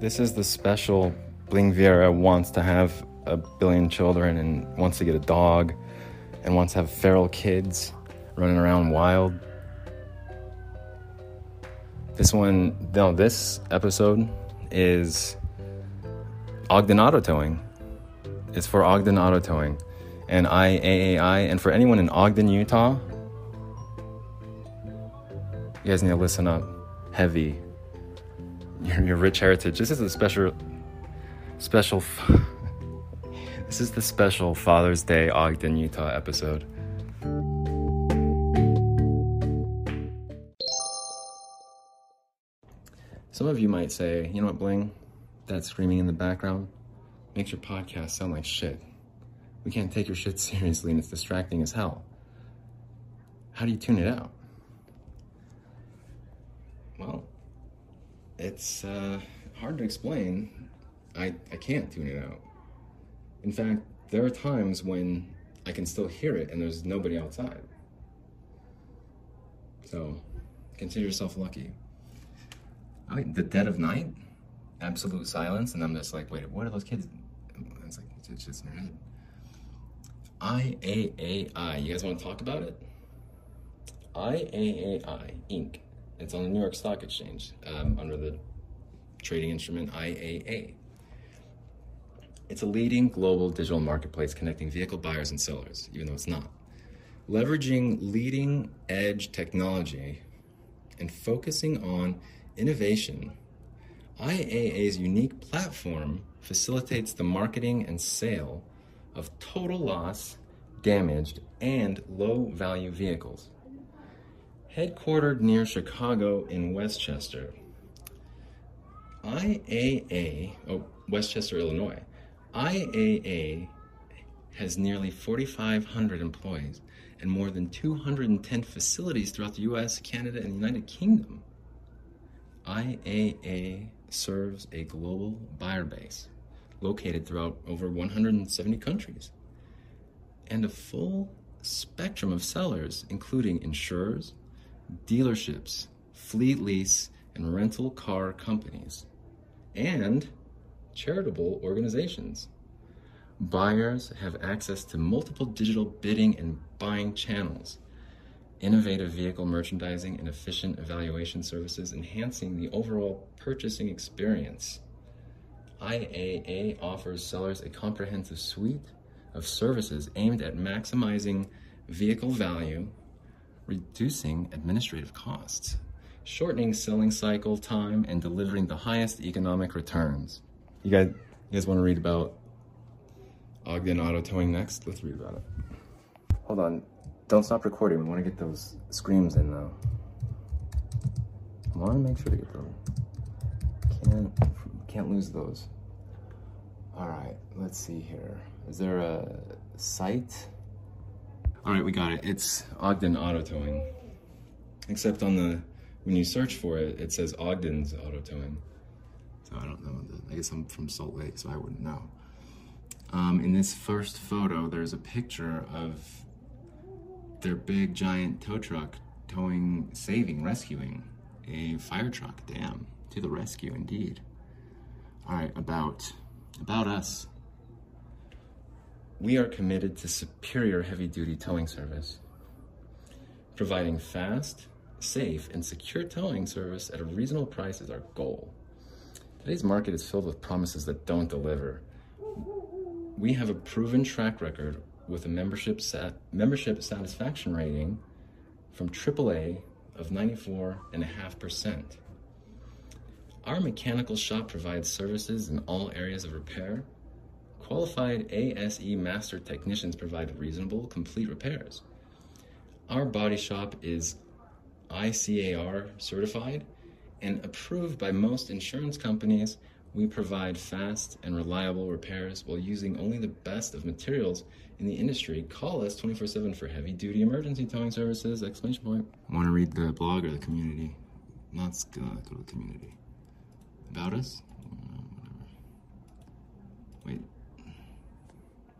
This is the special Bling Viera wants to have a billion children and wants to get a dog and wants to have feral kids running around wild. This one, no, this episode is Ogden Auto Towing. It's for Ogden Auto Towing and IAAI. And for anyone in Ogden, Utah, you guys need to listen up heavy. Your, your rich heritage. This is a special, special. this is the special Father's Day Ogden, Utah episode. Some of you might say, you know what, Bling? That screaming in the background makes your podcast sound like shit. We can't take your shit seriously and it's distracting as hell. How do you tune it out? Well, it's uh, hard to explain. I, I can't tune it out. In fact, there are times when I can still hear it and there's nobody outside. So, consider yourself lucky. I, the dead of night, absolute silence, and I'm just like, wait, what are those kids? It's like, it's just in their head. IAAI, you guys want to talk about it? IAAI, Inc. It's on the New York Stock Exchange um, under the trading instrument IAA. It's a leading global digital marketplace connecting vehicle buyers and sellers, even though it's not. Leveraging leading edge technology and focusing on innovation, IAA's unique platform facilitates the marketing and sale of total loss, damaged, and low value vehicles. Headquartered near Chicago in Westchester, IAA, oh, Westchester, Illinois, IAA has nearly 4,500 employees and more than 210 facilities throughout the US, Canada, and the United Kingdom. IAA serves a global buyer base located throughout over 170 countries and a full spectrum of sellers, including insurers, dealerships, fleet lease, and rental car companies, and charitable organizations. Buyers have access to multiple digital bidding and buying channels, innovative vehicle merchandising, and efficient evaluation services, enhancing the overall purchasing experience. IAA offers sellers a comprehensive suite of services aimed at maximizing vehicle value, reducing administrative costs, shortening selling cycle time, and delivering the highest economic returns. You guys, you guys want to read about Ogden Auto Towing next? Let's read about it. Hold on. Don't stop recording. We want to get those screams in though. I want to make sure to get them. Can't can't lose those. All right, let's see here. Is there a site? All right, we got it. It's Ogden Auto Towing. Except on the when you search for it, it says Ogden's Auto Towing. So I don't know. I guess I'm from Salt Lake, so I wouldn't know. Um, in this first photo, there's a picture of their big giant tow truck towing, saving, rescuing a fire truck. Damn, to the rescue indeed. All right, about about us. We are committed to superior heavy duty towing service, providing fast, safe, and secure towing service at a reasonable price is our goal. Today's market is filled with promises that don't deliver. We have a proven track record with a membership sat- membership satisfaction rating from AAA of 94.5%. Our mechanical shop provides services in all areas of repair. Qualified ASE master technicians provide reasonable, complete repairs. Our body shop is ICAR certified and approved by most insurance companies. We provide fast and reliable repairs while using only the best of materials in the industry. Call us 24 7 for heavy duty emergency towing services! Exclamation point. Want to read the blog or the community? Let's go to the community. About us?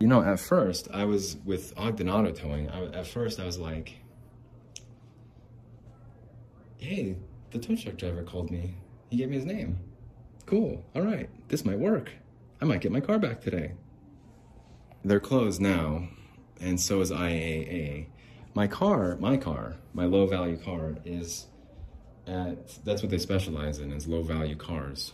You know, at first, I was with Ogden Auto Towing. I, at first, I was like, hey, the tow truck driver called me. He gave me his name. Cool. All right. This might work. I might get my car back today. They're closed now, and so is IAA. My car, my car, my low value car is at, that's what they specialize in, is low value cars.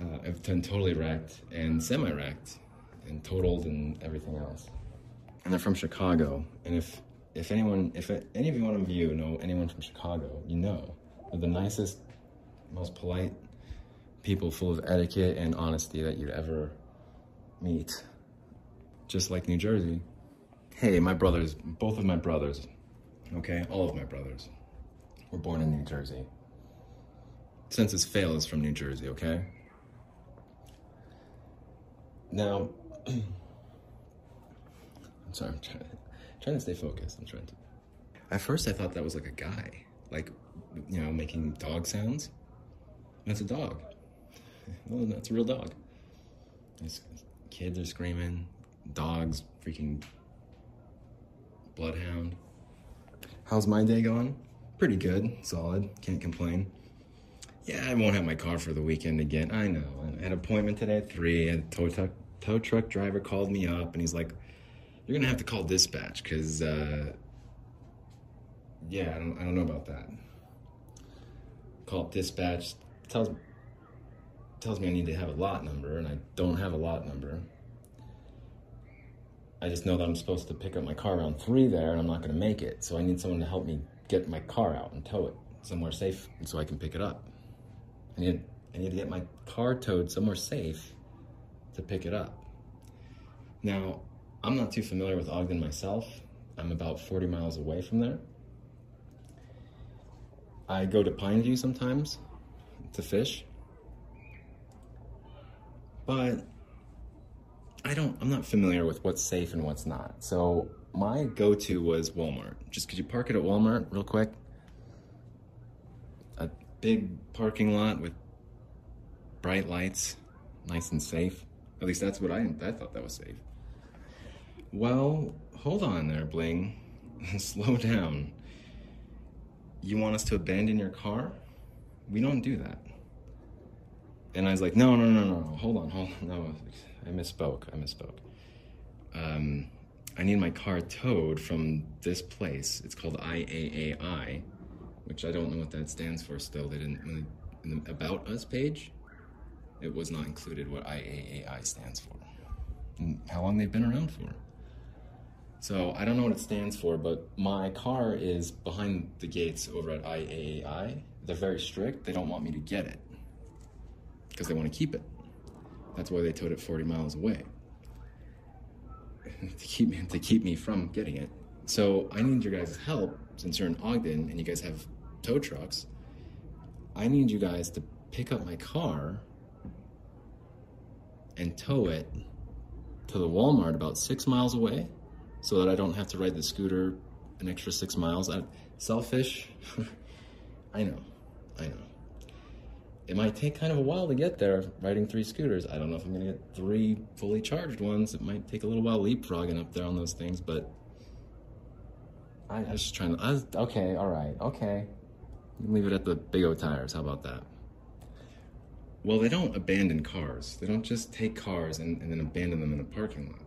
Uh, I've been totally wrecked and semi wrecked and totaled and everything else. And they're from Chicago. And if if anyone, if any of you one of you know anyone from Chicago, you know they're the nicest, most polite people, full of etiquette and honesty that you'd ever meet. Just like New Jersey. Hey, my brothers, both of my brothers, okay, all of my brothers, were born in New Jersey. Census Fail is from New Jersey, okay? Now, I'm sorry, I'm trying, trying to stay focused. I'm trying to. At first, I thought that was like a guy, like, you know, making dog sounds. That's a dog. Well, that's a real dog. These kids are screaming, dogs freaking bloodhound. How's my day going? Pretty good, solid, can't complain. Yeah, I won't have my car for the weekend again. I know. I had an appointment today at 3. A tow truck, tow truck driver called me up and he's like, You're going to have to call dispatch because, uh, yeah, I don't, I don't know about that. Call dispatch, tells, tells me I need to have a lot number and I don't have a lot number. I just know that I'm supposed to pick up my car around 3 there and I'm not going to make it. So I need someone to help me get my car out and tow it somewhere safe so I can pick it up. I need, I need to get my car towed somewhere safe to pick it up. Now, I'm not too familiar with Ogden myself. I'm about 40 miles away from there. I go to Pineview sometimes to fish. But I don't I'm not familiar with what's safe and what's not. So my go-to was Walmart. Just could you park it at Walmart real quick? Big parking lot with bright lights, nice and safe. At least that's what I I thought that was safe. Well, hold on there, Bling. Slow down. You want us to abandon your car? We don't do that. And I was like, no, no, no, no, no. hold on, hold on. No, I misspoke. I misspoke. Um, I need my car towed from this place. It's called IAAI, which I don't know what that stands for still. They didn't, in the About Us page, it was not included what IAAI stands for. And how long they've been around for. So I don't know what it stands for, but my car is behind the gates over at IAAI. They're very strict. They don't want me to get it because they want to keep it. That's why they towed it 40 miles away to keep me to keep me from getting it. So I need your guys' help since you're in Ogden and you guys have tow trucks. I need you guys to pick up my car and tow it to the Walmart about six miles away so that I don't have to ride the scooter an extra six miles. I, selfish. I know. I know. It might take kind of a while to get there riding three scooters. I don't know if I'm to get three fully charged ones. It might take a little while leapfrogging up there on those things, but I, was just trying to. Was, okay, all right, okay. You can leave it at the Big O tires. How about that? Well, they don't abandon cars. They don't just take cars and, and then abandon them in a parking lot.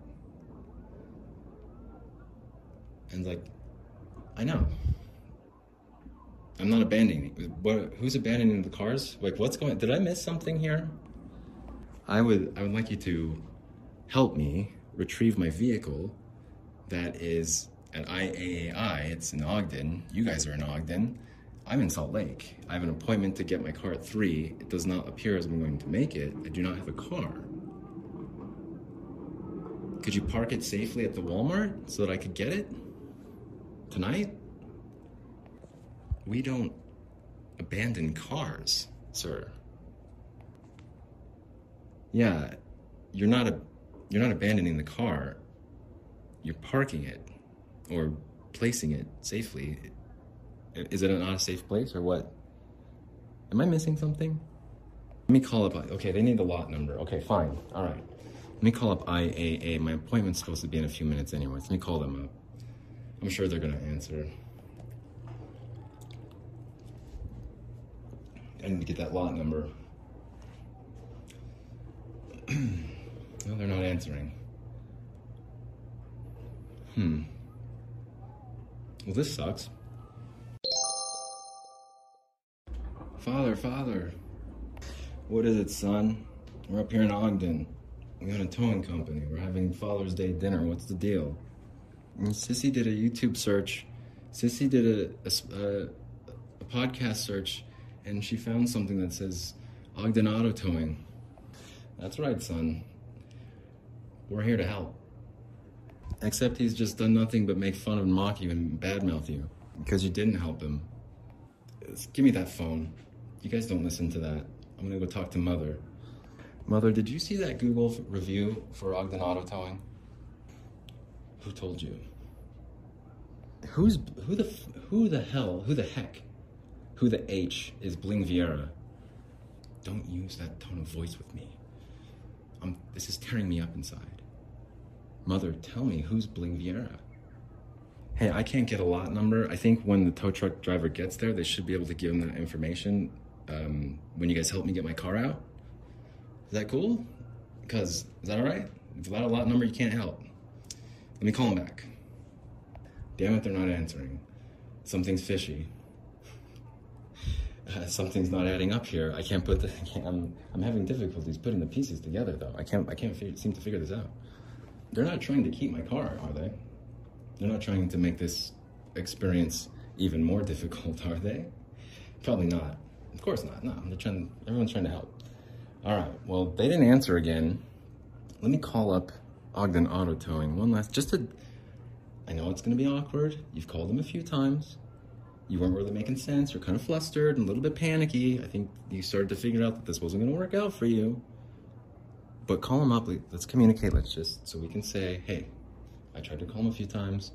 And like, I know. I'm not abandoning. What, who's abandoning the cars? Like, what's going? Did I miss something here? I would. I would like you to help me retrieve my vehicle. That is at IAAI. It's in Ogden. You guys are in Ogden. I'm in Salt Lake. I have an appointment to get my car at three. It does not appear as I'm going to make it. I do not have a car. Could you park it safely at the Walmart so that I could get it tonight? We don't abandon cars, sir. Yeah, you're not a you're not abandoning the car. You're parking it or placing it safely. Is it not a safe place or what? Am I missing something? Let me call up. Okay, they need the lot number. Okay, fine. All right. Let me call up IAA. My appointment's supposed to be in a few minutes anyway. Let me call them up. I'm sure they're gonna answer. I need to get that lot number. no, they're not answering. Hmm. Well, this sucks. Father, father. What is it, son? We're up here in Ogden. We own a towing company. We're having Father's Day dinner. What's the deal? And Sissy did a YouTube search. Sissy did a, a, a podcast search, and she found something that says Ogden Auto Towing. That's right, son. We're here to help. Except he's just done nothing but make fun of and mock you and badmouth you because you didn't help him. Give me that phone. You guys don't listen to that. I'm gonna go talk to Mother. Mother, did you see that Google review for Ogden Auto Towing? Who told you? Who's who the who the hell who the heck who the H is Bling Viera? Don't use that tone of voice with me. I'm, this is tearing me up inside. Mother, tell me who's Bling Viera? Hey, I can't get a lot number. I think when the tow truck driver gets there, they should be able to give him that information um, when you guys help me get my car out. Is that cool? Because, is that all right? If without a lot number, you can't help. Let me call him back. Damn it, they're not answering. Something's fishy. Uh, something's not adding up here. I can't put the. I can't, I'm I'm having difficulties putting the pieces together though. I can't I can't fi- seem to figure this out. They're not trying to keep my car, are they? They're not trying to make this experience even more difficult, are they? Probably not. Of course not. No, they're trying. Everyone's trying to help. All right. Well, they didn't answer again. Let me call up Ogden Auto Towing one last, just to. I know it's going to be awkward. You've called them a few times. You weren't really making sense. You're kind of flustered and a little bit panicky. I think you started to figure out that this wasn't going to work out for you. But call them up. Let's communicate. Let's just so we can say, hey, I tried to call them a few times.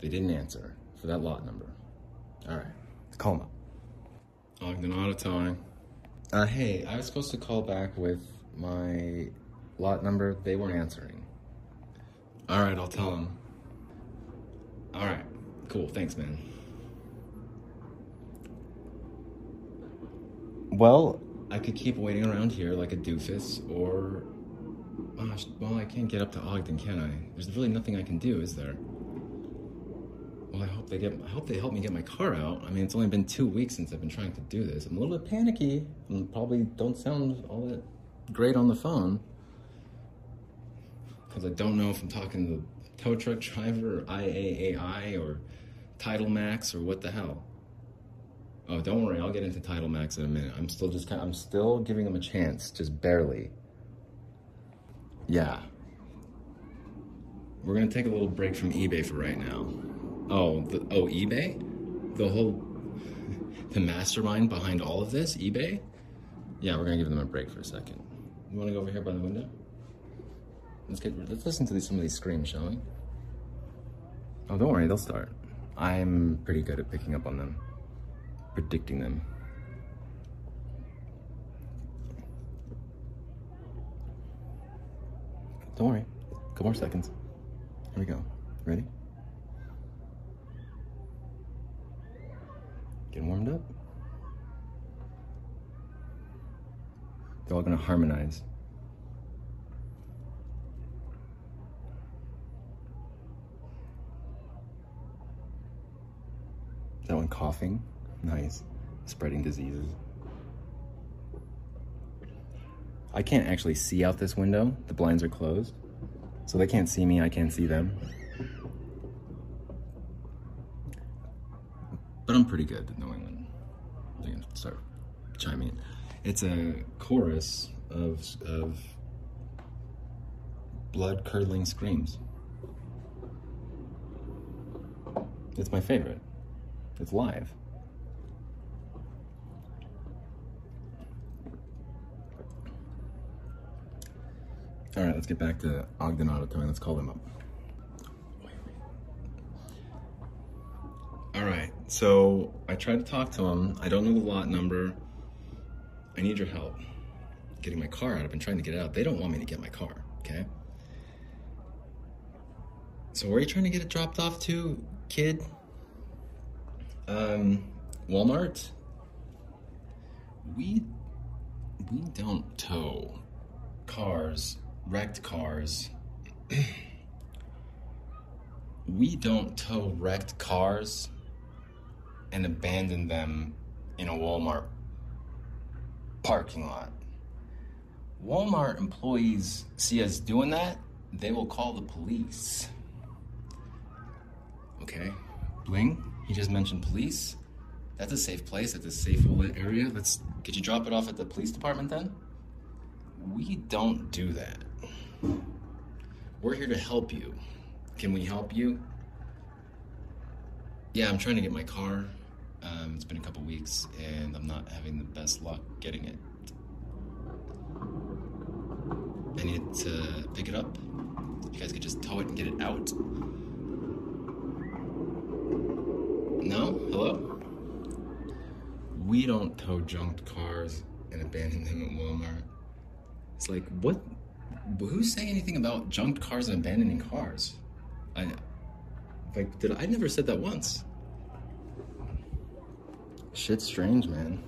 They didn't answer for that lot number. All right, call them up. Ogden Auto Towing. Uh, hey, I was supposed to call back with my lot number. They weren't answering. All right, I'll tell them. All right, cool. Thanks, man. Well, I could keep waiting around here like a doofus, or. Oh, Gosh, well, I can't get up to Ogden, can I? There's really nothing I can do, is there? Well, I hope they get. I hope they help me get my car out. I mean, it's only been two weeks since I've been trying to do this. I'm a little bit panicky, and probably don't sound all that great on the phone because I don't know if I'm talking to the tow truck driver or IAAI or Title Max or what the hell. Oh, don't worry, I'll get into Title Max in a minute. I'm still just kind Of, I'm still giving them a chance, just barely. Yeah. We're gonna take a little break from eBay for right now. Oh, the, oh, eBay? The whole, the mastermind behind all of this, eBay? Yeah, we're gonna give them a break for a second. You wanna go over here by the window? Let's get, let's listen to these, some of these screams, shall we? Oh, don't worry, they'll start. I'm pretty good at picking up on them, predicting them. Don't worry, a couple more seconds. Here we go. Ready? Getting warmed up. They're all gonna harmonize. That one coughing. Nice. Spreading diseases. I can't actually see out this window. The blinds are closed. So they can't see me, I can't see them. But I'm pretty good at knowing when they can start chiming in. It's a chorus of, of blood curdling screams. It's my favorite. It's live. All right, let's get back to Ogden Auto Towing. Let's call them up. All right, so I tried to talk to them. I don't know the lot number. I need your help getting my car out. I've been trying to get it out. They don't want me to get my car, okay? So where are you trying to get it dropped off to, kid? Um, Walmart? we we don't tow cars, wrecked cars. we don't tow wrecked cars and abandon them in a Walmart parking lot. Walmart employees see us doing that, they will call the police. Okay, Bling, he just mentioned police. That's a safe place. That's a safe area. Let's. Could you drop it off at the police department then? We don't do that. We're here to help you. Can we help you? Yeah, I'm trying to get my car. Um, it's been a couple weeks and I'm not having the best luck getting it. I need to pick it up. You guys could just tow it and get it out. No? Hello? We don't tow junked cars and abandon them at Walmart. It's like, what? Who's saying anything about junked cars and abandoning cars? I, like, did I, never said that once? Shit's strange, man.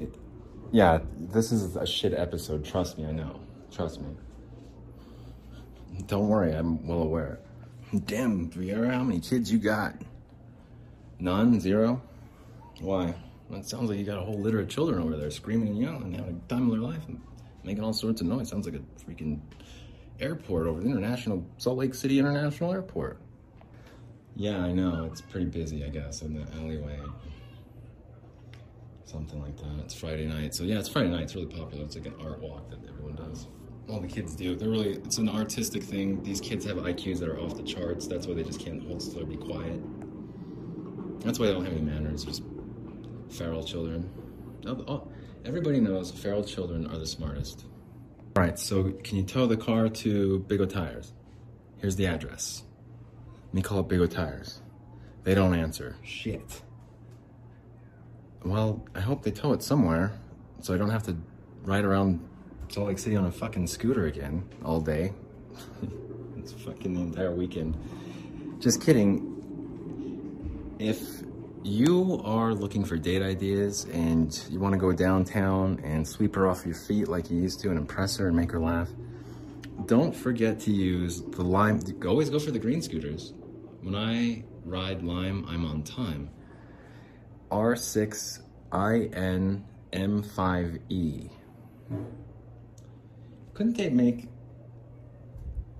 It, yeah, this is a shit episode. Trust me, I know. Trust me. Don't worry, I'm well aware. Damn, Viera, how many kids you got? None? Zero? Why? Well, it sounds like you got a whole litter of children over there screaming and yelling, and having a time of their life making all sorts of noise. Sounds like a freaking airport over the International Salt Lake City International Airport. Yeah, I know. It's pretty busy, I guess, in the alleyway. Something like that. It's Friday night. So yeah, it's Friday night. It's really popular. It's like an art walk that everyone does. All the kids do. They're really it's an artistic thing. These kids have IQs that are off the charts. That's why they just can't hold still or be quiet. That's why they don't have any manners. Just feral children. Oh, oh, everybody knows feral children are the smartest. All right, so can you tow the car to Big O Tires? Here's the address. Let me call up Big O Tires. They don't answer. Shit. Well, I hope they tow it somewhere so I don't have to ride around Salt Lake City on a fucking scooter again all day. it's fucking the entire weekend. Just kidding. If you are looking for date ideas and you want to go downtown and sweep her off your feet like you used to and impress her and make her laugh, don't forget to use the Lime. Always go for the green scooters. When I ride Lime, I'm on time. R6INM5E. Couldn't they make,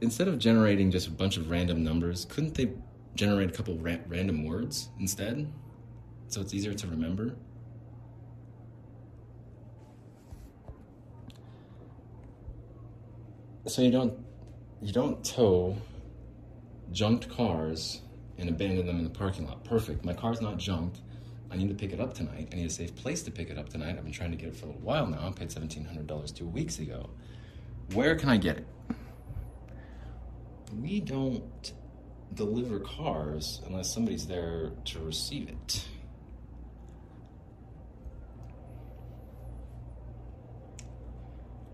instead of generating just a bunch of random numbers, couldn't they generate a couple ra- random words instead? So it's easier to remember? So you don't you don't tow junked cars and abandon them in the parking lot. Perfect. My car's not junked. I need to pick it up tonight. I need a safe place to pick it up tonight. I've been trying to get it for a little while now. I paid $1,700 two weeks ago. Where can I get it? We don't deliver cars unless somebody's there to receive it.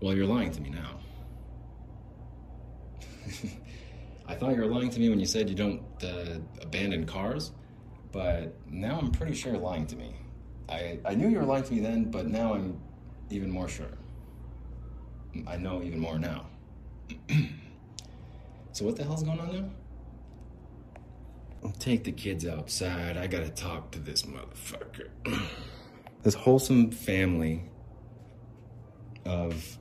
Well, you're lying to me now. I thought you were lying to me when you said you don't uh, abandon cars, but now I'm pretty sure you're lying to me. I, I knew you were lying to me then, but now I'm even more sure. I know even more now. so, what the hell's going on now? I'll take the kids outside. I gotta talk to this motherfucker. this wholesome family of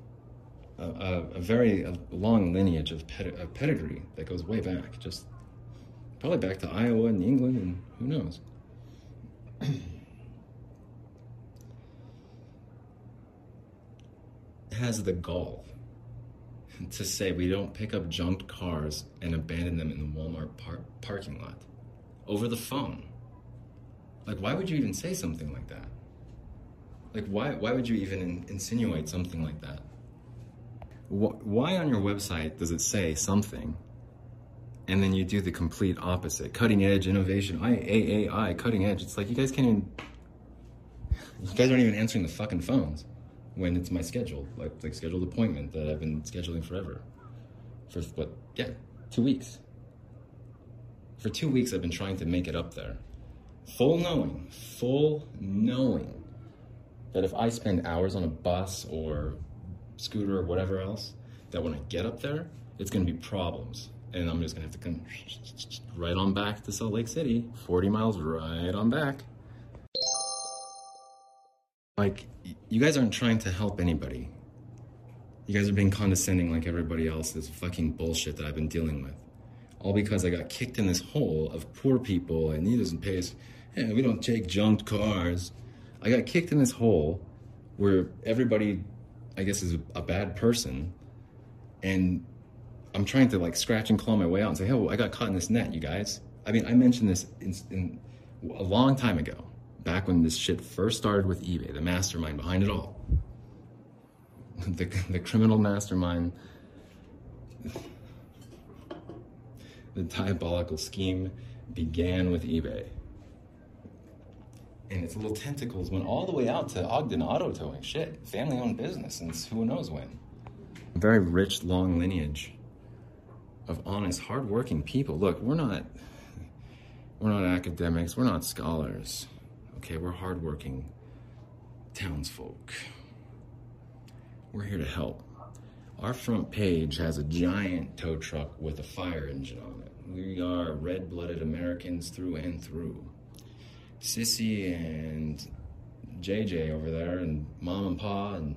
a, a, a very long lineage of, ped- of pedigree that goes way back, just probably back to Iowa and England, and who knows. has the gall to say we don't pick up junked cars and abandon them in the Walmart par- parking lot over the phone. Like, why would you even say something like that? Like, why, why would you even in- insinuate something like that? Wh- why on your website does it say something and then you do the complete opposite? Cutting edge innovation, iaai cutting edge. It's like you guys can't even, you guys aren't even answering the fucking phones when it's my schedule, like like scheduled appointment that I've been scheduling forever. For what? Yeah, two weeks. For two weeks, I've been trying to make it up there. Full knowing, full knowing, that if I spend hours on a bus or scooter or whatever else, that when I get up there, it's gonna be problems. And I'm just gonna have to come right on back to Salt Lake City, 40 miles right on back. Like, you guys aren't trying to help anybody. You guys are being condescending like everybody else. This fucking bullshit that I've been dealing with. All because I got kicked in this hole of poor people and he doesn't pay us. Yeah, we don't take junked cars. I got kicked in this hole where everybody, I guess, is a bad person. And I'm trying to like scratch and claw my way out and say, oh, I got caught in this net, you guys. I mean, I mentioned this in, in a long time ago, back when this shit first started with eBay, the mastermind behind it all. The, the criminal mastermind, the diabolical scheme began with eBay. And its little tentacles went all the way out to Ogden Auto Towing. Shit, family owned business since who knows when. Very rich, long lineage of honest, hardworking people. Look, we're not we're not academics, we're not scholars. Okay, we're hardworking townsfolk. We're here to help. Our front page has a giant tow truck with a fire engine on it. We are red-blooded Americans through and through. Sissy and JJ over there, and Mom and Pa and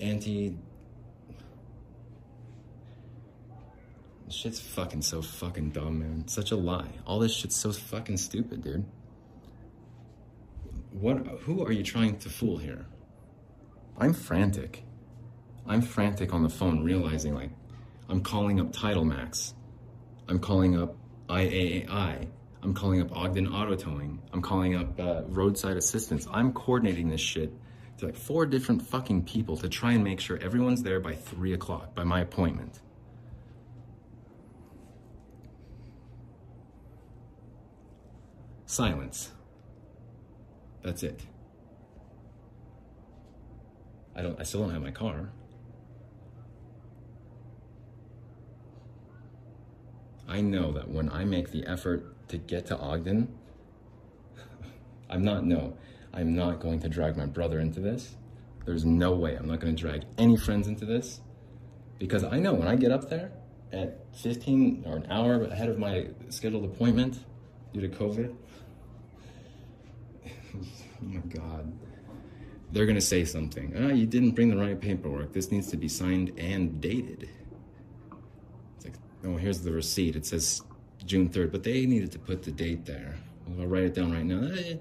Auntie This shit's fucking so fucking dumb, man. Such a lie. All this shit's so fucking stupid, dude. What? Who are you trying to fool here? I'm frantic. I'm frantic on the phone, realizing like I'm calling up Title Max. I'm calling up IAAI. I'm calling up Ogden Auto Towing. I'm calling up uh, Roadside Assistance. I'm coordinating this shit to like four different fucking people to try and make sure everyone's there by three o'clock by my appointment. Silence. That's it. I don't I still don't have my car. I know that when I make the effort to get to Ogden, I'm not no, I'm not going to drag my brother into this. There's no way I'm not going to drag any friends into this because I know when I get up there at 15 or an hour ahead of my scheduled appointment due to COVID, oh my God. They're going to say something. Ah, you didn't bring the right paperwork. This needs to be signed and dated. It's like, oh, here's the receipt. It says June 3rd, but they needed to put the date there. I'll write it down right now. Eh,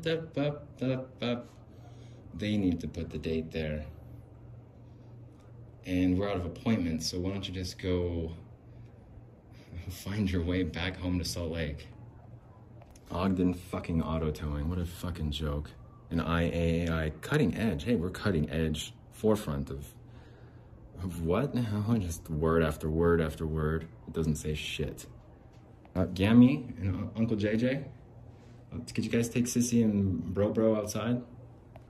they need to put the date there. And we're out of appointments, so why don't you just go find your way back home to Salt Lake? Ogden fucking auto towing. What a fucking joke. An IAAI cutting edge. Hey, we're cutting edge. Forefront of of what now? Just word after word after word. It doesn't say shit. Uh, Gammy and Uncle JJ, uh, could you guys take Sissy and Bro Bro outside?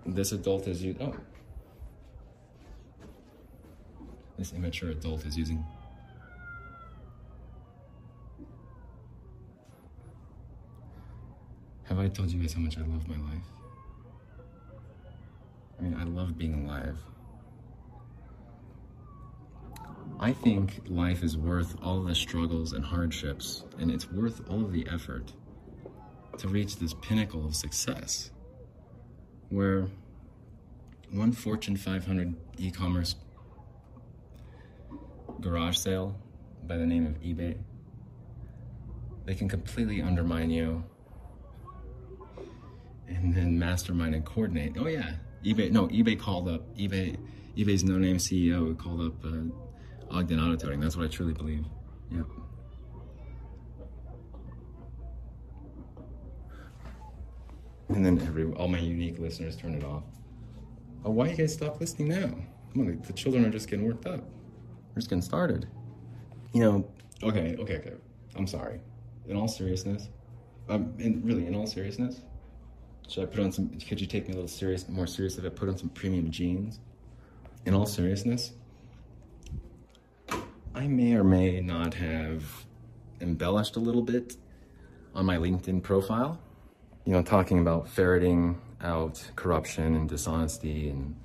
This adult is you. Oh, this immature adult is using Have I told you guys how much I love my life? I mean, I love being alive. I think life is worth all the struggles and hardships, and it's worth all of the effort to reach this pinnacle of success where one Fortune 500 e commerce garage sale by the name of eBay, they can completely undermine you and then mastermind and coordinate. Oh yeah, eBay. No, eBay called up eBay. eBay's no-name CEO called up uh, Ogden Auto Towing. That's what I truly believe. Yep. And then every all my unique listeners turn it off. Oh, why you guys stop listening now? Come on, the children are just getting worked up. We're just getting started. You know. Okay, okay, okay. I'm sorry. In all seriousness, um, in, really, in all seriousness, should I put on some? Could you take me a little serious, more serious if I put on some premium jeans? In all seriousness, I may or may not have embellished a little bit on my LinkedIn profile. You know, talking about ferreting out corruption and dishonesty and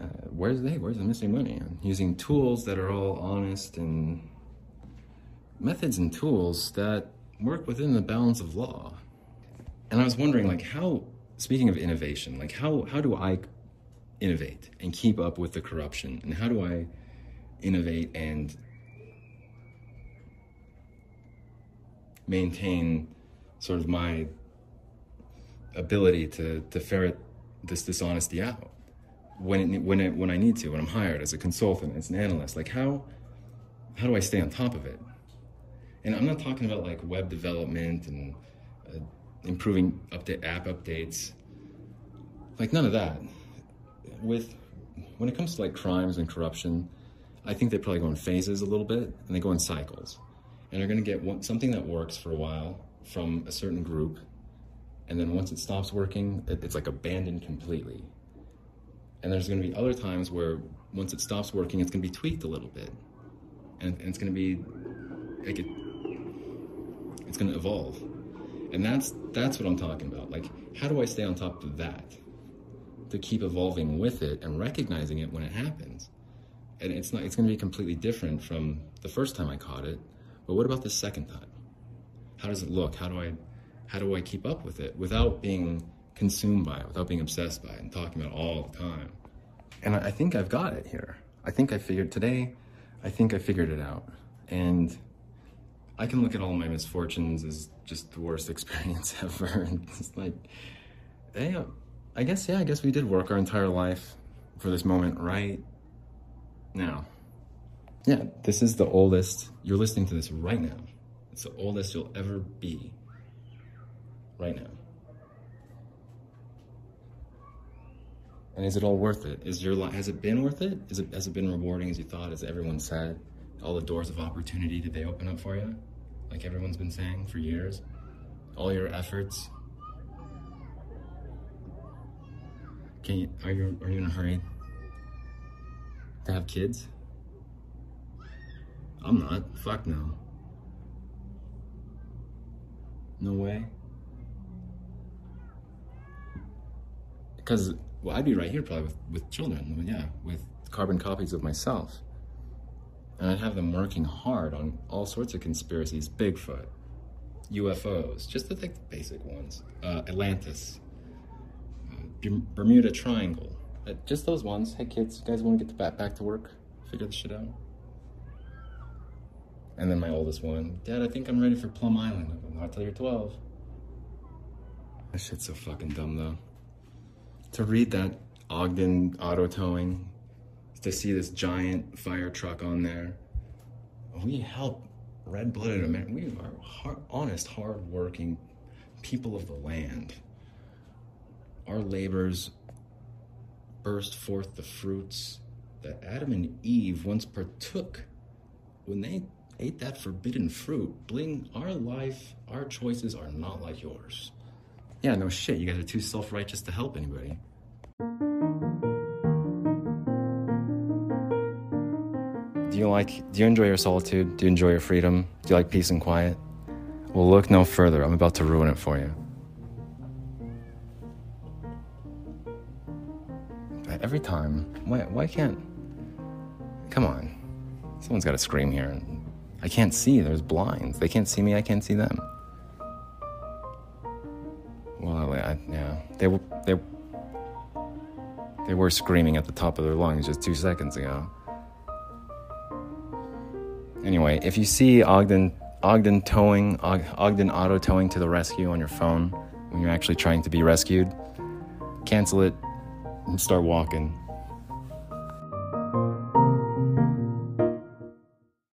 uh, where's they where's the missing money using tools that are all honest and methods and tools that work within the bounds of law and i was wondering like how speaking of innovation like how how do i innovate and keep up with the corruption and how do i innovate and maintain sort of my ability to, to ferret this dishonesty out when it, when it, when I need to when I'm hired as a consultant as an analyst. Like how how do I stay on top of it? And I'm not talking about like web development and uh, improving update app updates. Like none of that. With when it comes to like crimes and corruption I think they probably go in phases a little bit and they go in cycles. And they're going to get one, something that works for a while from a certain group and then once it stops working it, it's like abandoned completely. And there's going to be other times where once it stops working it's going to be tweaked a little bit. And, and it's going to be like it, it's going to evolve. And that's that's what i'm talking about. Like how do i stay on top of that to keep evolving with it and recognizing it when it happens and it's not it's going to be completely different from the first time i caught it but what about the second time how does it look? How do i how do i keep up with it without being consumed by it without being obsessed by it and talking about it all the time? And i think i've got it here. I think i figured today i think i figured it out. And i can look at all my misfortunes as just the worst experience ever. And it's like yeah i guess yeah i guess we did work our entire life for this moment right now yeah this is the oldest you're listening to this right now it's the oldest you'll ever be right now. And is it all worth it? Is your life, has it been worth it? Is it, has it been rewarding as you thought, as everyone said? All the doors of opportunity, did they open up for you? Like everyone's been saying for years? All your efforts? Can you, are you, are you in a hurry to have kids? I'm not. Fuck no. No way. Because well, I'd be right here probably with, with children, yeah, with carbon copies of myself. And I'd have them working hard on all sorts of conspiracies Bigfoot, UFOs, just take the basic ones, uh, Atlantis, uh, Bermuda Triangle, just those ones. Hey kids, you guys want to get to back, back to work? Figure this shit out? And then my oldest one, Dad, I think I'm ready for Plum Island. Not till you're 12. That shit's so fucking dumb though to read that Ogden auto towing, to see this giant fire truck on there. We help red blooded America. We are hard, honest, hard working people of the land. Our labors burst forth the fruits that Adam and Eve once partook when they ate that forbidden fruit. Bling, our life, our choices are not like yours. Yeah, no shit. You guys are too self righteous to help anybody. Do you like, do you enjoy your solitude? Do you enjoy your freedom? Do you like peace and quiet? Well, look no further. I'm about to ruin it for you. Every time. Why, why can't. Come on. Someone's got to scream here. I can't see. There's blinds. They can't see me. I can't see them. Well, I, yeah, they were they they were screaming at the top of their lungs just two seconds ago. Anyway, if you see Ogden Ogden towing Ogden auto towing to the rescue on your phone when you're actually trying to be rescued, cancel it and start walking.